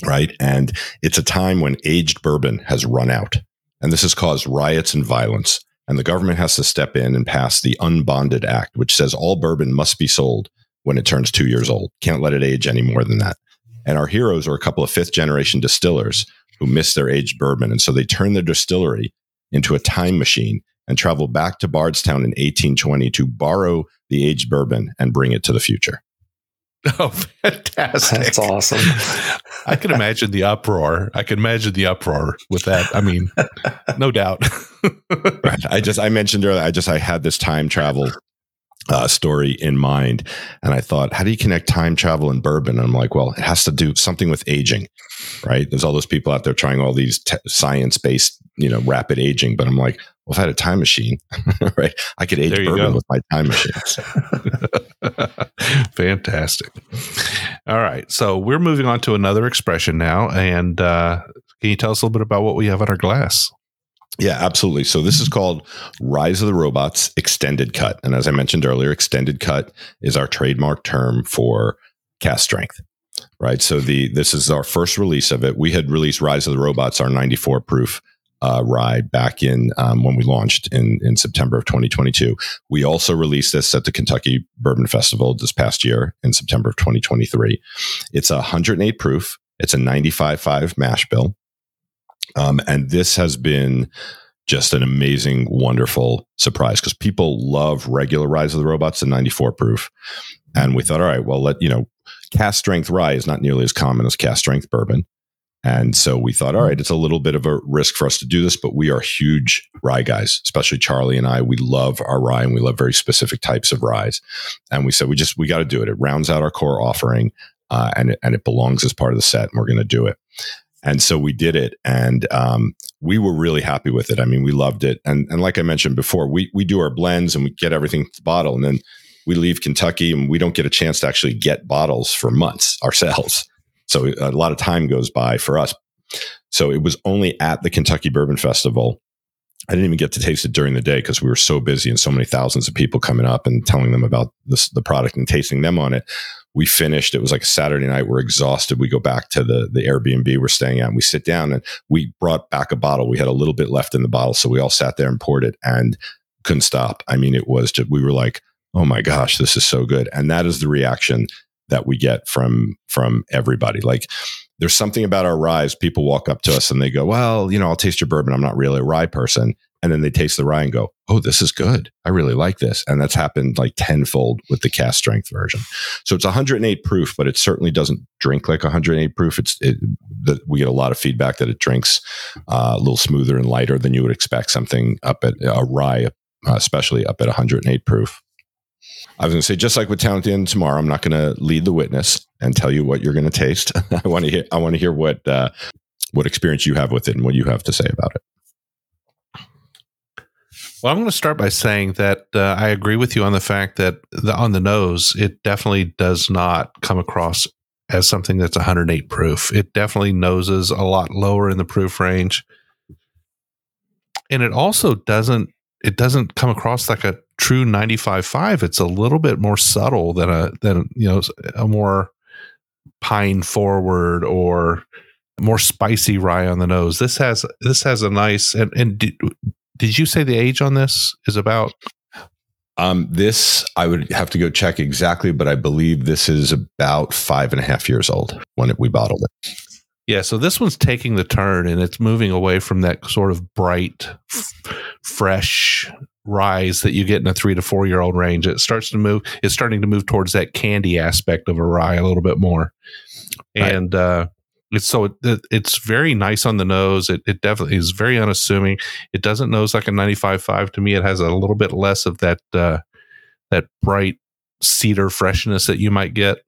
C: right? And it's a time when aged bourbon has run out. And this has caused riots and violence. And the government has to step in and pass the Unbonded Act, which says all bourbon must be sold when it turns two years old. Can't let it age any more than that. And our heroes are a couple of fifth generation distillers who missed their aged bourbon. And so they turned their distillery into a time machine and travel back to Bardstown in 1820 to borrow the aged bourbon and bring it to the future. *laughs*
B: Oh, fantastic.
D: That's awesome.
B: I can imagine the uproar. I can imagine the uproar with that. I mean, no doubt. *laughs*
C: right. I just, I mentioned earlier, I just, I had this time travel uh, story in mind. And I thought, how do you connect time travel and bourbon? And I'm like, well, it has to do something with aging, right? There's all those people out there trying all these te- science based, you know, rapid aging. But I'm like, well, if I had a time machine, *laughs* right, I could age bourbon go. with my time machine. *laughs*
B: Fantastic. All right. So we're moving on to another expression now. And uh, can you tell us a little bit about what we have in our glass?
C: Yeah, absolutely. So this is called Rise of the Robots Extended Cut. And as I mentioned earlier, extended cut is our trademark term for cast strength. Right. So the this is our first release of it. We had released Rise of the Robots, our 94 proof uh, rye back in um, when we launched in in September of 2022. We also released this at the Kentucky Bourbon Festival this past year in September of 2023. It's a 108 proof. It's a 95.5 mash bill. Um, and this has been just an amazing, wonderful surprise because people love regular Rise of the Robots and 94 proof. And we thought, all right, well, let you know, cask strength rye is not nearly as common as cask strength bourbon. And so we thought, all right, it's a little bit of a risk for us to do this, but we are huge rye guys, especially Charlie and I. We love our rye and we love very specific types of ryes. And we said, we just, we got to do it. It rounds out our core offering uh, and, it, and it belongs as part of the set and we're going to do it. And so we did it, and um, we were really happy with it. I mean, we loved it. And and like I mentioned before, we we do our blends and we get everything to the bottle, and then we leave Kentucky and we don't get a chance to actually get bottles for months *laughs* ourselves. So a lot of time goes by for us. So it was only at the Kentucky Bourbon Festival. I didn't even get to taste it during the day because we were so busy and so many thousands of people coming up and telling them about this, the product and tasting them on it we finished. It was like a Saturday night. We're exhausted. We go back to the the Airbnb we're staying at. And we sit down and we brought back a bottle. We had a little bit left in the bottle, so we all sat there and poured it and couldn't stop. I mean, it was just we were like, oh my gosh, this is so good. And that is the reaction that we get from from everybody. Like there's something about our ryes. People walk up to us and they go, "Well, you know, I'll taste your bourbon. I'm not really a rye person." And then they taste the rye and go, "Oh, this is good. I really like this." And that's happened like tenfold with the cask strength version. So it's 108 proof, but it certainly doesn't drink like 108 proof. It's it, the, we get a lot of feedback that it drinks uh, a little smoother and lighter than you would expect something up at a rye, uh, especially up at 108 proof. I was going to say, just like with the End Tomorrow, I'm not going to lead the witness and tell you what you're going to taste. *laughs* I want to hear. I want to hear what uh, what experience you have with it and what you have to say about it.
B: Well, I'm going to start by saying that uh, I agree with you on the fact that the, on the nose, it definitely does not come across as something that's 108 proof. It definitely noses a lot lower in the proof range, and it also doesn't it doesn't come across like a true 95.5. It's a little bit more subtle than a than you know a more pine forward or more spicy rye on the nose. This has this has a nice and and did you say the age on this is about?
C: Um, this I would have to go check exactly, but I believe this is about five and a half years old when it, we bottled it.
B: Yeah, so this one's taking the turn and it's moving away from that sort of bright, f- fresh ryes that you get in a three to four year old range. It starts to move. It's starting to move towards that candy aspect of a rye a little bit more, and right. uh, it's so it, it's very nice on the nose. It, it definitely is very unassuming. It doesn't nose like a 95.5 to me. It has a little bit less of that uh, that bright cedar freshness that you might get.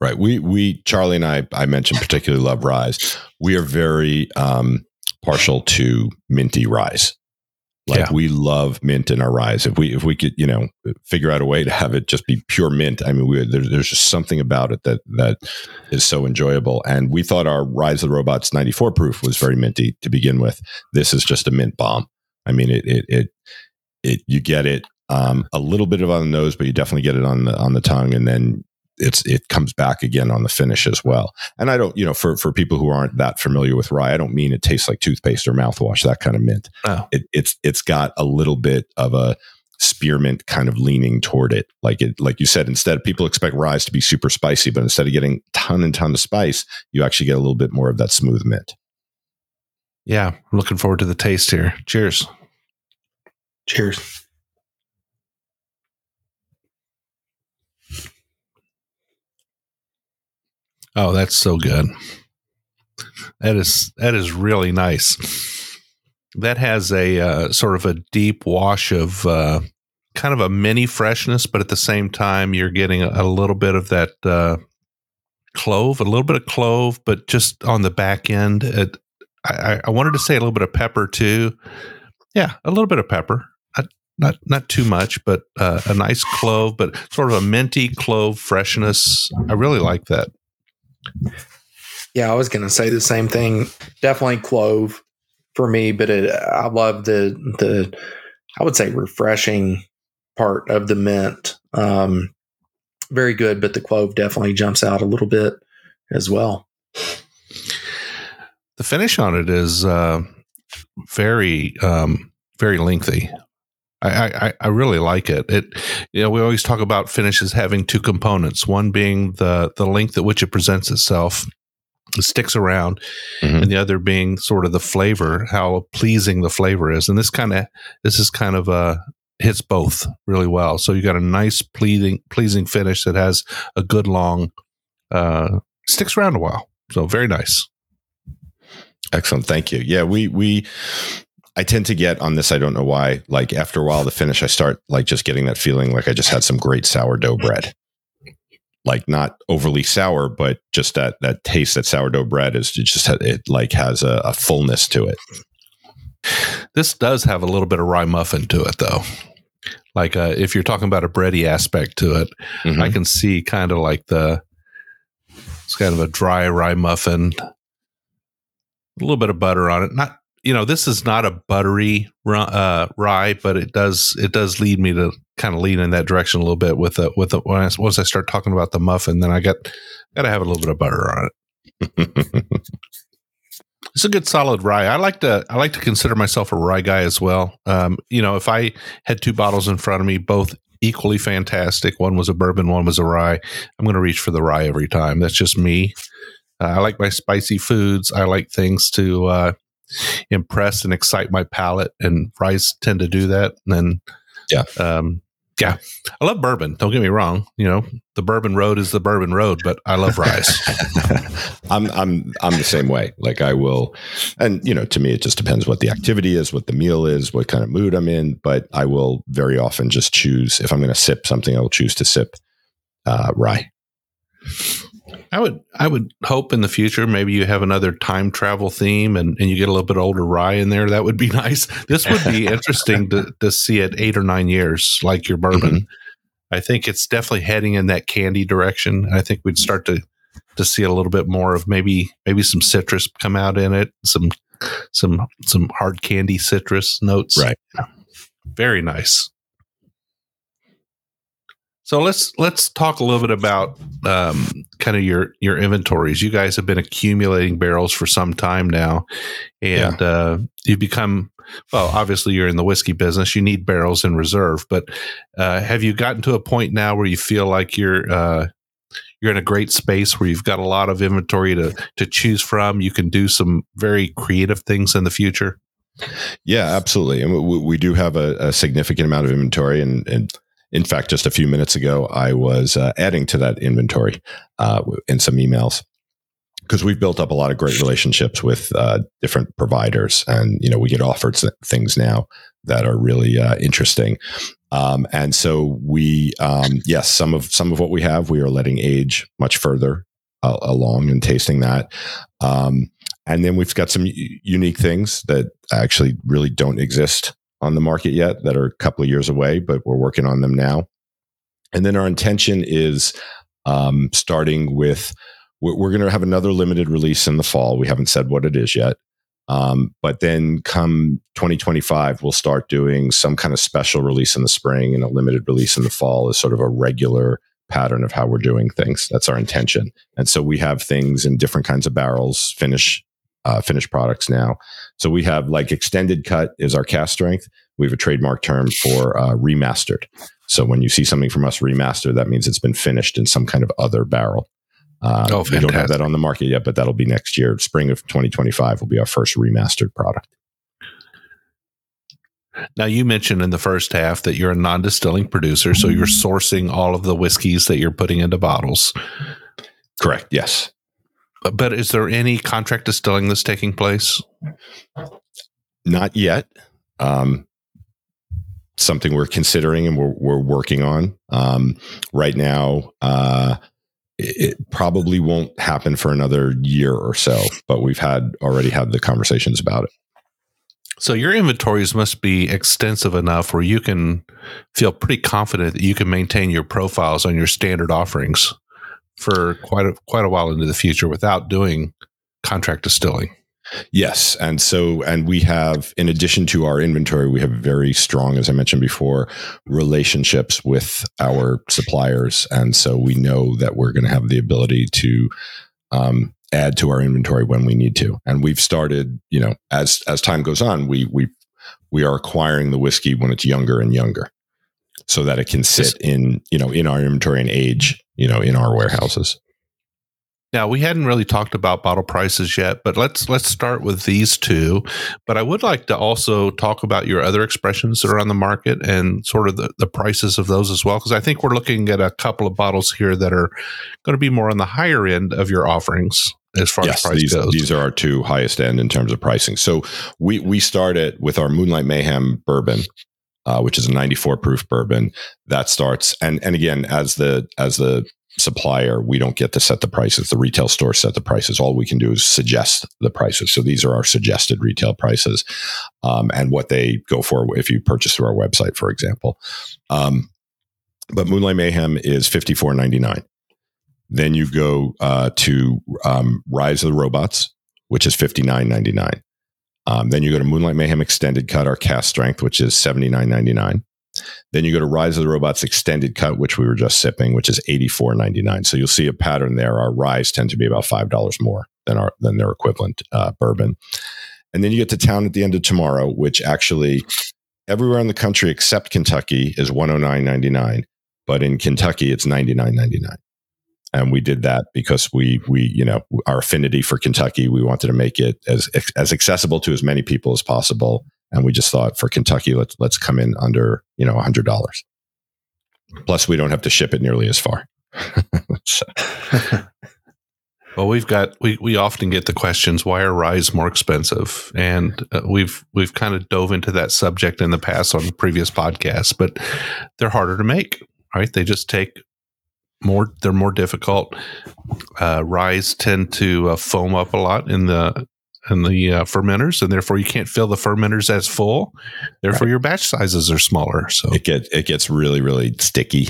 C: Right. We we Charlie and I I mentioned particularly love ryes. We are very um, partial to minty ryes. Like yeah. we love mint in our ryes. If we if we could, you know, figure out a way to have it just be pure mint, I mean, we, there, there's just something about it that that is so enjoyable. And we thought our Rise of the Robots 94 proof was very minty to begin with. This is just a mint bomb. I mean, it it it, it you get it um, a little bit of on the nose, but you definitely get it on the on the tongue, and then it's it comes back again on the finish as well. And I don't, you know, for for people who aren't that familiar with rye, I don't mean it tastes like toothpaste or mouthwash, that kind of mint. Oh. It, it's it's got a little bit of a spearmint kind of leaning toward it. Like it, like you said, instead of people expect rye to be super spicy, but instead of getting ton and ton of spice, you actually get a little bit more of that smooth mint.
B: Yeah, I'm looking forward to the taste here. Cheers.
D: Cheers.
B: Oh, that's so good. That is that is really nice. That has a uh, sort of a deep wash of uh, kind of a mini freshness, but at the same time, you're getting a, little bit of that uh, clove, a little bit of clove, but just on the back end. It, I, I wanted to say a little bit of pepper too. Yeah, a little bit of pepper. Not not, not too much, but uh, a nice clove, but sort of a minty clove freshness. I really like that.
D: Yeah, I was going to say the same thing. Definitely clove for me, but it, I love the the I would say refreshing part of the mint. Um, very good, but the clove definitely jumps out a little bit as well.
B: The finish on it is uh, very um, very lengthy. I, I, I really like it. It you know we always talk about finishes having two components. One being the the length at which it presents itself, it sticks around,
C: Mhm.
B: and the other being sort of the flavor, how pleasing the flavor is. And this kind of this is kind of uh hits both really well. So you got a nice pleasing pleasing finish that has a good long uh sticks around a while. So very nice.
C: Excellent. Thank you. Yeah, we we I tend to get on this, I don't know why. Like after a while the finish, I start like just getting that feeling like I just had some great sourdough bread. Like not overly sour, but just that that taste that sourdough bread is it just it like has a, a fullness to it.
B: This does have a little bit of rye muffin to it though. Like uh, if you're talking about a bready aspect to it,
C: Mhm.
B: I can see kind of like the it's kind of a dry rye muffin, a little bit of butter on it. Not you know this is not a buttery uh, rye, but it does it does lead me to kind of lean in that direction a little bit with the with the when I, once I start talking about the muffin, then I got got to have a little bit of butter on it. *laughs* It's a good solid rye. I like to I like to consider myself a rye guy as well. Um, you know, if I had two bottles in front of me, both equally fantastic, one was a bourbon, one was a rye, I'm going to reach for the rye every time. That's just me. Uh, I like my spicy foods. I like things to uh, impress and excite my palate, and ryes tend to do that. And then,
C: Yeah.
B: um, yeah, I love bourbon. Don't get me wrong. You know, the bourbon road is the bourbon road, but I love ryes. *laughs*
C: I'm I'm I'm the same way. Like I will, and you know, to me, it just depends what the activity is, what the meal is, what kind of mood I'm in. But I will very often just choose if I'm going to sip something, I will choose to sip uh, rye.
B: I would I would hope in the future maybe you have another time travel theme and, and you get a little bit older rye in there. That would be *laughs* nice. This would be interesting to, to see at eight or nine years, like your bourbon. Mm-hmm. I think it's definitely heading in that candy direction. I think we'd mm-hmm. start to to see a little bit more of maybe maybe some citrus come out in it, some some some hard candy citrus notes.
C: Right.
B: Very nice. So let's let's talk a little bit about um, kind of your your inventories. You guys have been accumulating barrels for some time now, and uh, you've become well. Obviously, you're in the whiskey business. You need barrels in reserve, but uh, have you gotten to a point now where you feel like you're uh, you're in a great space where you've got a lot of inventory to to choose from? You can do some very creative things in the future.
C: Yeah, absolutely. And we, we do have a, a significant amount of inventory. And, and in fact, just a few minutes ago, I was uh, adding to that inventory uh, in some emails because we've built up a lot of great relationships with uh, different providers. And, you know, we get offered things now that are really uh, interesting. Um, and so we, um, yes, some of some of what we have, we are letting age much further uh, along and tasting that. Um, and then we've got some unique things that actually really don't exist on the market yet that are a couple of years away, but we're working on them now. And then our intention is um, starting with we're, we're going to have another limited release in the fall. We haven't said what it is yet. Um, but then come 2025, we'll start doing some kind of special release in the spring and a limited release in the fall as sort of a regular pattern of how we're doing things. That's our intention. And so we have things in different kinds of barrels, finish, uh, finished products now. So we have like extended cut is our cask strength. We have a trademark term for uh, remastered. So when you see something from us remastered, that means it's been finished in some kind of other barrel. Uh,
B: Oh,
C: we don't have that on the market yet, but that'll be next year. Spring of 2025 will be our first remastered product.
B: Now, you mentioned in the first half that you're a non distilling producer, so you're sourcing all of the whiskeys that you're putting into bottles.
C: Correct. Yes.
B: But, is there any contract distilling that's taking place?
C: Not yet. Um, something we're considering and we're, we're working on. Um, right now, uh, it, it probably won't happen for another year or so, but we've had already had the conversations about it.
B: So your inventories must be extensive enough where you can feel pretty confident that you can maintain your profiles on your standard offerings for quite a quite a while into the future without doing contract distilling.
C: Yes. And so, and we have, in addition to our inventory, we have very strong, as I mentioned before, relationships with our suppliers. And so we know that we're going to have the ability to um, add to our inventory when we need to. And we've started, you know, as, as time goes on, we, we, we are acquiring the whiskey when it's younger and younger so that it can sit in, you know, in our inventory and age, you know, in our warehouses.
B: Now we hadn't really talked about bottle prices yet, but let's let's start with these two. But I would like to also talk about your other expressions that are on the market and sort of the, the prices of those as well, because I think we're looking at a couple of bottles here that are going to be more on the higher end of your offerings as far yes, as price
C: these,
B: goes.
C: These are our two highest end in terms of pricing. So we we start started with our Moonlight Mayhem bourbon, uh, which is a 94 proof bourbon that starts and and again as the as the supplier, we don't get to set the prices. The retail store set the prices. All we can do is suggest the prices. So these are our suggested retail prices um, and what they go for if you purchase through our website, for example. Um, but Moonlight Mayhem is fifty four ninety nine. Then you go uh, to um, Rise of the Robots, which is fifty nine ninety nine. Um, then you go to Moonlight Mayhem Extended Cut, our cask strength, which is seventy nine ninety nine. Then you go to Rise of the Robots Extended Cut, which we were just sipping, which is eighty four ninety nine. So you'll see a pattern there. Our Rise tend to be about five dollars more than our than their equivalent uh, bourbon. And then you get to town at the end of tomorrow, which actually everywhere in the country except Kentucky is one hundred nine ninety nine, but in Kentucky it's ninety nine ninety nine. And we did that because we we you know our affinity for Kentucky, we wanted to make it as as accessible to as many people as possible and we just thought for Kentucky, let's let's come in under you know hundred dollars. Plus, we don't have to ship it nearly as far. *laughs* *laughs*
B: well, we've got we we often get the questions why are ryes more expensive, and uh, we've we've kind of dove into that subject in the past on previous podcasts, but they're harder to make. Right? They just take more. They're more difficult. Uh, ryes tend to uh, foam up a lot in the in the uh, fermenters, and therefore you can't fill the fermenters as full. Therefore, right. your batch sizes are smaller. So
C: it gets it gets really really sticky.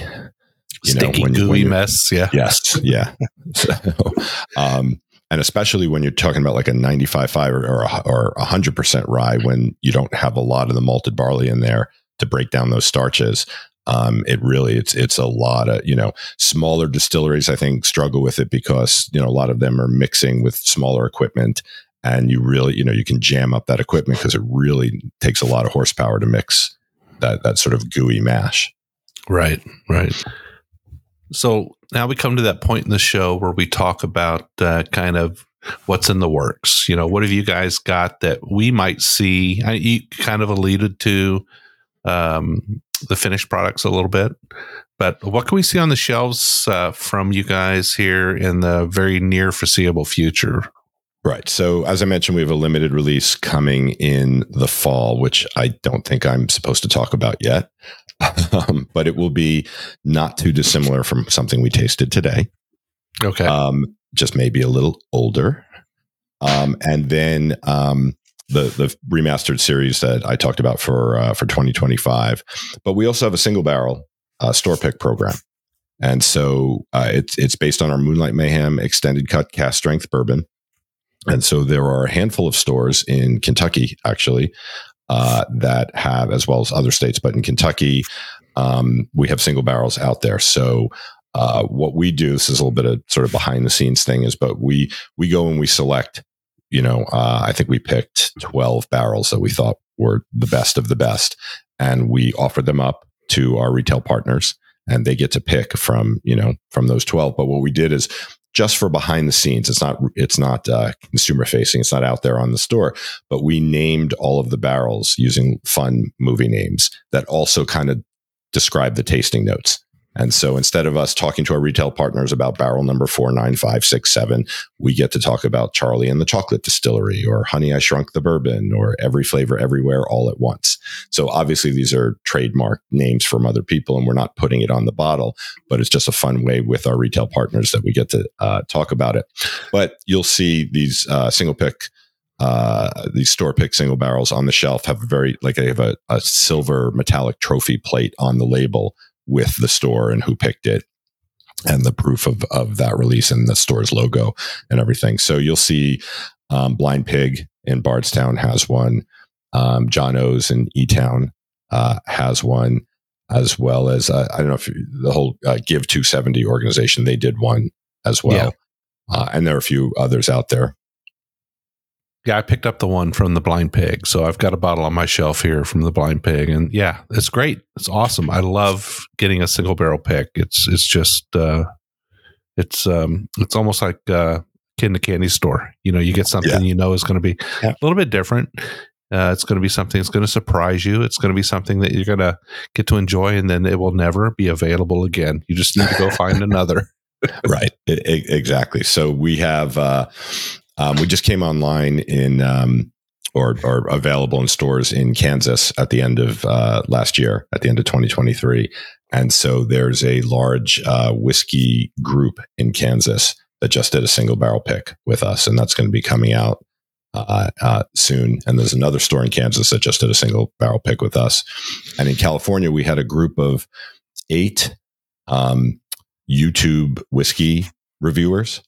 B: You sticky know, when, gooey when mess. Yeah.
C: Yes. Yeah. *laughs* so, um, and especially when you're talking about like a 95.5 or or, a, or 100% rye, when you don't have a lot of the malted barley in there to break down those starches. Um, it really it's it's a lot of you know smaller distilleries I think struggle with it because you know a lot of them are mixing with smaller equipment and you really you know you can jam up that equipment because it really takes a lot of horsepower to mix that that sort of gooey mash.
B: Right right. So now we come to that point in the show where we talk about uh, kind of what's in the works. You know what have you guys got that we might see? I, you kind of alluded to um, the finished products a little bit but what can we see on the shelves uh, from you guys here in the very near foreseeable future
C: Right. So, as I mentioned, we have a limited release coming in the fall, which I don't think I'm supposed to talk about yet. *laughs* um, but it will be not too dissimilar from something we tasted today.
B: Okay.
C: Um, just maybe a little older. Um, and then um, the the remastered series that I talked about for uh, for 2025. But we also have a single barrel uh, store pick program. And so uh, it's it's based on our Moonlight Mayhem extended cut cask strength bourbon. And so there are a handful of stores in Kentucky, actually, uh, that have, as well as other states, but in Kentucky, um, we have single barrels out there. So uh, what we do, this is a little bit of sort of behind the scenes thing, is but we we go and we select. You know, uh, I think we picked twelve barrels that we thought were the best of the best, and we offered them up to our retail partners and they get to pick from you know from those 12 but what we did is just for behind the scenes. It's not it's not uh, consumer facing. It's not out there on the store. But we named all of the barrels using fun movie names that also kind of describe the tasting notes. And so instead of us talking to our retail partners about barrel number four, nine, five, six, seven, we get to talk about Charlie and the Chocolate Distillery or Honey, I Shrunk the Bourbon or Every Flavor Everywhere all at once. So obviously these are trademark names from other people and we're not putting it on the bottle, but it's just a fun way with our retail partners that we get to uh, talk about it. But you'll see these uh, single pick uh, these store pick single barrels on the shelf have a very like they have a, a silver metallic trophy plate on the label with the store and who picked it and the proof of, of that release and the store's logo and everything. So you'll see um, Blind Pig in Bardstown has one. Um, John O's in E Town uh, has one, as well as uh, I don't know if you, the whole uh, Give 270 organization, they did one as well. Yeah. Uh, and there are a few others out there.
B: Yeah, I picked up the one from the Blind Pig. So I've got a bottle on my shelf here from the Blind Pig. And yeah, it's great. It's awesome. I love getting a single barrel pick. It's it's just uh it's um it's almost like uh kid in a candy store. You know, you get something yeah. you know is going to be yeah. a little bit different. Uh, it's going to be something that's going to surprise you. It's going to be something that you're going to get to enjoy, and then it will never be available again. You just need to go find another. *laughs*
C: right, exactly. So we have uh, um, we just came online in um, or, are available in stores in Kansas at the end of uh, last year, at the end of 2023. And so there's a large uh, whiskey group in Kansas that just did a single barrel pick with us, and that's going to be coming out uh, uh, soon. And there's another store in Kansas that just did a single barrel pick with us. And in California, we had a group of eight um, YouTube whiskey reviewers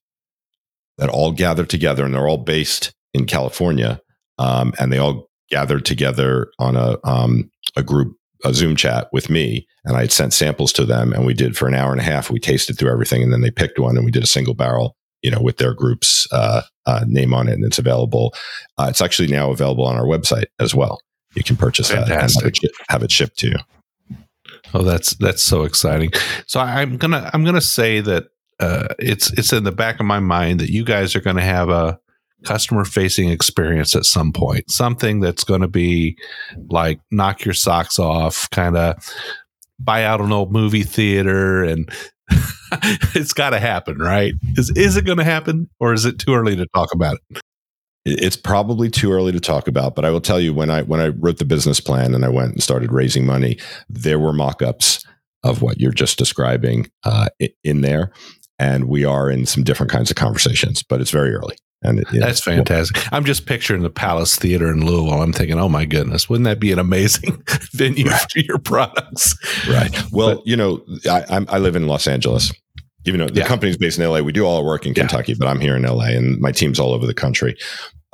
C: that all gathered together, and they're all based in California, um, and they all gathered together on a um, a group a Zoom chat with me, and I had sent samples to them, and we did for an hour and a half. We tasted through everything, and then they picked one, and we did a single barrel, you know, with their group's uh, uh, name on it, and it's available. Uh, it's actually now available on our website as well. You can purchase Fantastic. that and have it, have it shipped to you.
B: Oh, that's that's so exciting. So I'm gonna I'm gonna say that uh, it's it's in the back of my mind that you guys are going to have a customer facing experience at some point. Something that's going to be like knock your socks off kind of buy out an old movie theater and *laughs* it's got to happen right? Is is it going to happen or is it too early to talk about it?
C: It's probably too early to talk about but i will tell you when i when i wrote the business plan and i went and started raising money there were mock-ups of what you're just describing uh, in there and we are in some different kinds of conversations, but it's very early. And
B: it, that's fantastic. Well, I'm just picturing the Palace Theater in Louisville. I'm thinking, oh my goodness, wouldn't that be an amazing *laughs* venue right. for your products?
C: Right. Well, but, you know, I, I, live in Los Angeles. Even though the yeah. company's based in LA, we do all our work in Kentucky, yeah. but I'm here in LA, and my team's all over the country.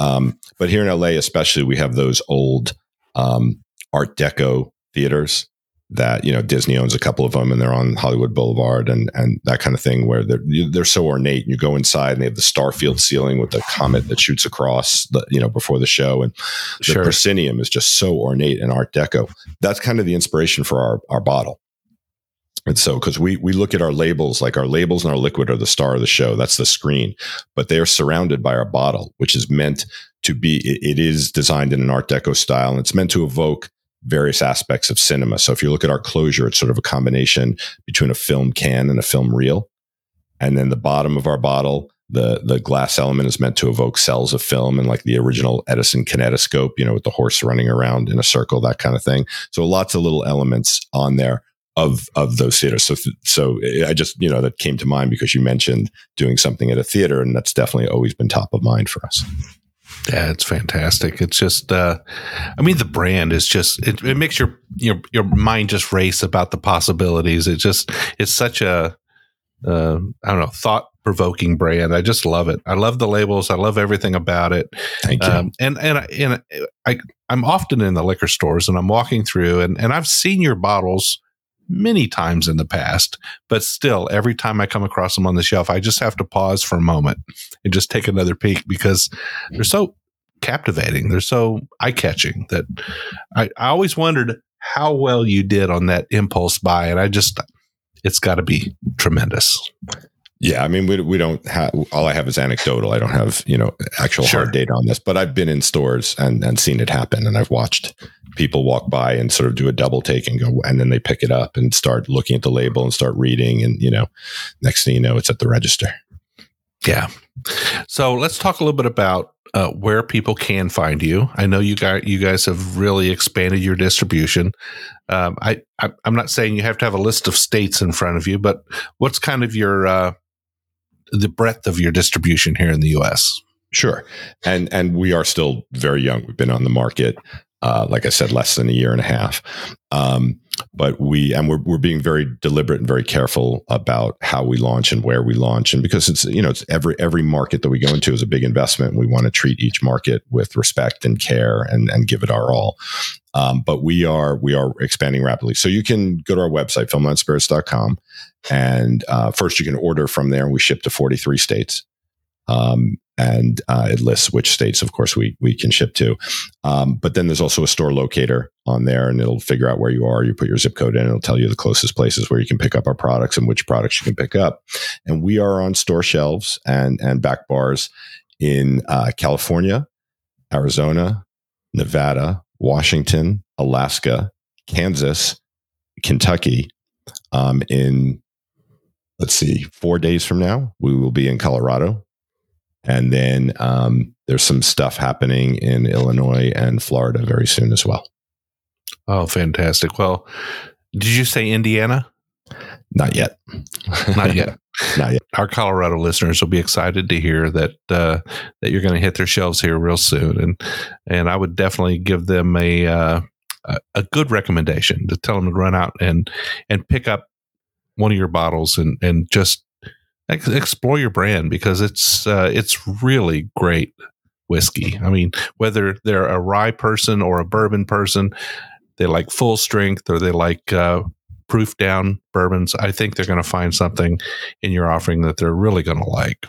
C: Um, but here in LA, especially, we have those old um, Art Deco theaters that you know Disney owns a couple of them and they're on Hollywood Boulevard and and that kind of thing where they're they're so ornate. And you go inside and they have the Starfield ceiling with the comet that shoots across the you know before the show and the sure. proscenium is just so ornate and Art Deco. That's kind of the inspiration for our our bottle. And so, because we we look at our labels, like our labels and our liquid are the star of the show. That's the screen, but they are surrounded by our bottle, which is meant to be. it, it is designed in an Art Deco style, and it's meant to evoke various aspects of cinema. So if you look at our closure, it's sort of a combination between a film can and a film reel. And then the bottom of our bottle, the the glass element is meant to evoke cells of film and like the original Edison kinetoscope, you know, with the horse running around in a circle, that kind of thing. So lots of little elements on there of of those theaters. So so I just you know that came to mind because you mentioned doing something at a theater, and that's definitely always been top of mind for us.
B: Yeah, it's fantastic. It's just, uh, I mean, the brand is just, it, it makes your, your, your mind just race about the possibilities. It just, it's such a, uh, I don't know, thought provoking brand. I just love it. I love the labels. I love everything about it.
C: Thank you. Um,
B: and, and, and I, I'm often in the liquor stores and I'm walking through and, and I've seen your bottles many times in the past, but still, every time I come across them on the shelf, I just have to pause for a moment and just take another peek because they're mm-hmm. so captivating. They're so eye catching that I, I always wondered how well you did on that impulse buy. And I just, it's got to be tremendous.
C: Yeah, I mean, we, we don't have all I have is anecdotal. I don't have you know actual sure. hard data on this, but I've been in stores and and seen it happen, and I've watched people walk by and sort of do a double take and go, and then they pick it up and start looking at the label and start reading, and you know, next thing you know, it's at the register.
B: Yeah. So let's talk a little bit about uh, where people can find you. I know you guys you guys have really expanded your distribution. Um, I, I am not saying you have to have a list of states in front of you, but what's kind of your uh, the breadth of your distribution here in the U.S.
C: Sure, and and we are still very young. We've been on the market, uh, like I said, less than a year and a half. Um, but we and we're we're being very deliberate and very careful about how we launch and where we launch, and because it's you know it's every every market that we go into is a big investment. We want to treat each market with respect and care and and give it our all. Um, but we are we are expanding rapidly. So you can go to our website, filmlandspirits.com, and uh, first you can order from there, and we ship to 43 states. Um, and uh, it lists which states, of course, we we can ship to. Um, but then there's also a store locator on there, and it'll figure out where you are. You put your zip code in, it'll tell you the closest places where you can pick up our products and which products you can pick up. And we are on store shelves and and back bars in uh, California, Arizona, Nevada, Washington, Alaska, Kansas, Kentucky. Um, in let's see, four days from now, we will be in Colorado. And then um, there's some stuff happening in Illinois and Florida very soon as well.
B: Oh, fantastic. Well, did you say Indiana?
C: Not yet.
B: Not yet. *laughs*
C: Not yet.
B: Our Colorado listeners will be excited to hear that uh, that you're going to hit their shelves here real soon, and and I would definitely give them a uh, a good recommendation to tell them to run out and and pick up one of your bottles and and just ex- explore your brand because it's uh, it's really great whiskey. I mean, whether they're a rye person or a bourbon person, they like full strength or they like uh, proof down bourbons, I think they're going to find something in your offering that they're really going to like.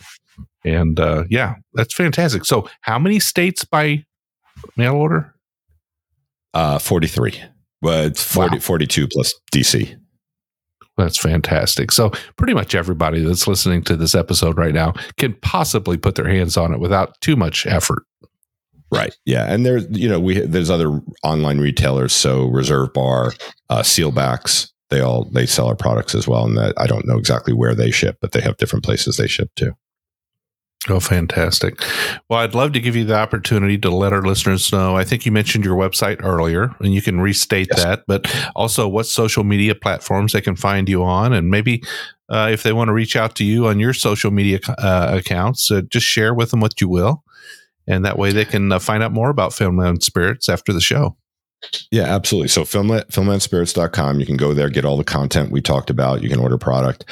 B: And uh, yeah, that's fantastic. So, how many states by mail order?
C: Uh, 43. Well, it's 40, wow. 42 plus DC.
B: That's fantastic. So, pretty much everybody that's listening to this episode right now can possibly put their hands on it without too much effort.
C: Right. Yeah. And there's, you know, we, there's other online retailers. So Reserve Bar, uh, Seelbach's, they all they sell our products as well and that i don't know exactly where they ship but they have different places they ship to
B: Oh, fantastic. Well, I'd love to give you the opportunity to let our listeners know. I think you mentioned your website earlier, and you can restate yes. that, but also what social media platforms they can find you on. And maybe uh, if they want to reach out to you on your social media uh, accounts, uh, just share with them what you will. And that way they can uh, find out more about Filmland Spirits after the show.
C: Yeah, absolutely. So filmland, filmlandspirits.com, you can go there, get all the content we talked about. You can order product.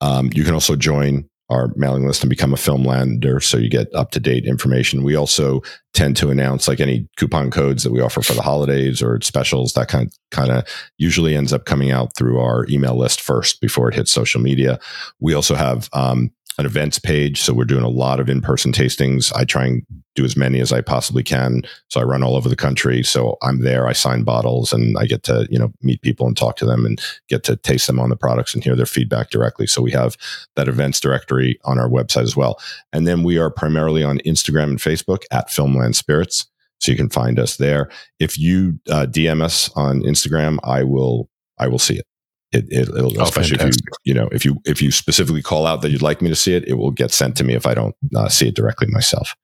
C: Um, you can also join our mailing list and become a filmlander so you get up to date information. We also tend to announce like any coupon codes that we offer for the holidays or specials that kind kind of usually ends up coming out through our email list first before it hits social media. We also have um, an events page. So we're doing a lot of in-person tastings. I try and do as many as I possibly can. So I run all over the country. So I'm there. I sign bottles and I get to, you know, meet people and talk to them and get to taste them on the products and hear their feedback directly. So we have that events directory on our website as well. And then we are primarily on Instagram and Facebook at Filmland Spirits. So you can find us there. If you uh, DM us on Instagram, I will I will see it. It, it will oh, especially fantastic. if you you know if you if you specifically call out that you'd like me to see it, it will get sent to me if I don't uh, see it directly myself.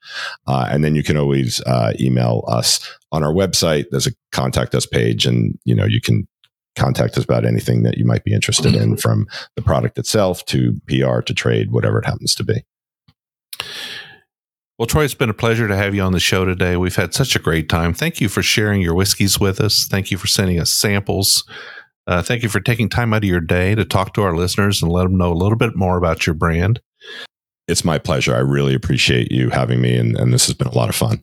C: Uh, and then you can always uh, email us on our website. There's a contact us page, and you know you can contact us about anything that you might be interested in, from the product itself to PR to trade, whatever it happens to be.
B: Well, Troy, it's been a pleasure to have you on the show today. We've had such a great time. Thank you for sharing your whiskeys with us. Thank you for sending us samples. Uh, thank you for taking time out of your day to talk to our listeners and let them know a little bit more about your brand.
C: It's my pleasure. I really appreciate you having me, and, and this has been a lot of fun.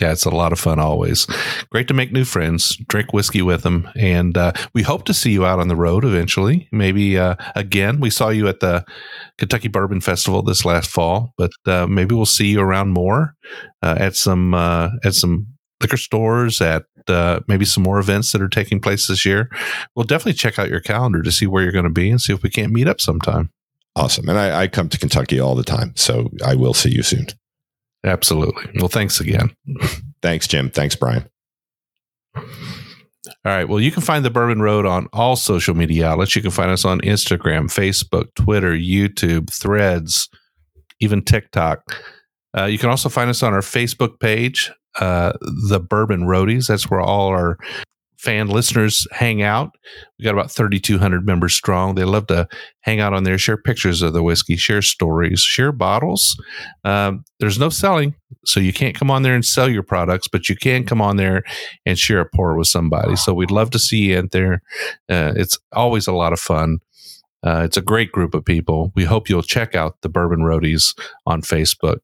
B: Yeah, it's a lot of fun always. Great to make new friends, drink whiskey with them, and uh, we hope to see you out on the road eventually. Maybe uh, again, we saw you at the Kentucky Bourbon Festival this last fall, but uh, maybe we'll see you around more uh, at some uh, at some liquor stores, at uh, maybe some more events that are taking place this year. We'll definitely check out your calendar to see where you're going to be and see if we can't meet up sometime.
C: Awesome. And I, I come to Kentucky all the time. So I will see you soon.
B: Absolutely. Well, thanks again.
C: Thanks, Jim. Thanks, Brian.
B: All right. Well, you can find the Bourbon Road on all social media outlets. You can find us on Instagram, Facebook, Twitter, YouTube, Threads, even TikTok. Uh, you can also find us on our Facebook page, uh, the Bourbon Roadies. That's where all our fan listeners hang out. We got about 3,200 members strong. They love to hang out on there, share pictures of the whiskey, share stories, share bottles. Um, there's no selling, so you can't come on there and sell your products, but you can come on there and share a pour with somebody. So we'd love to see you out there. Uh, it's always a lot of fun. Uh, it's a great group of people. We hope you'll check out the Bourbon Roadies on Facebook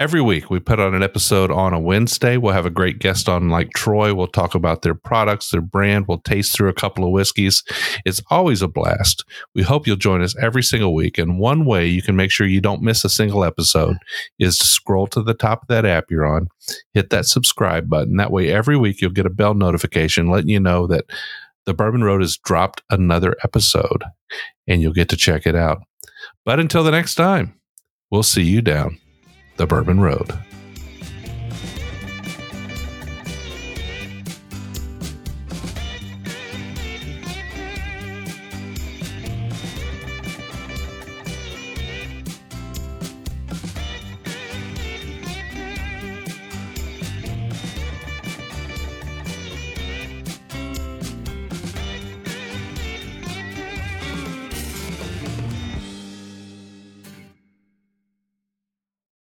B: every week we put on an episode on a Wednesday. We'll have a great guest on like Troy. We'll talk about their products, their brand. We'll taste through a couple of whiskeys. It's always a blast. We hope you'll join us every single week. And one way you can make sure you don't miss a single episode is to scroll to the top of that app you're on, hit that subscribe button. That way, every week you'll get a bell notification letting you know that the Bourbon Road has dropped another episode and you'll get to check it out. But until the next time, we'll see you down the Bourbon Road.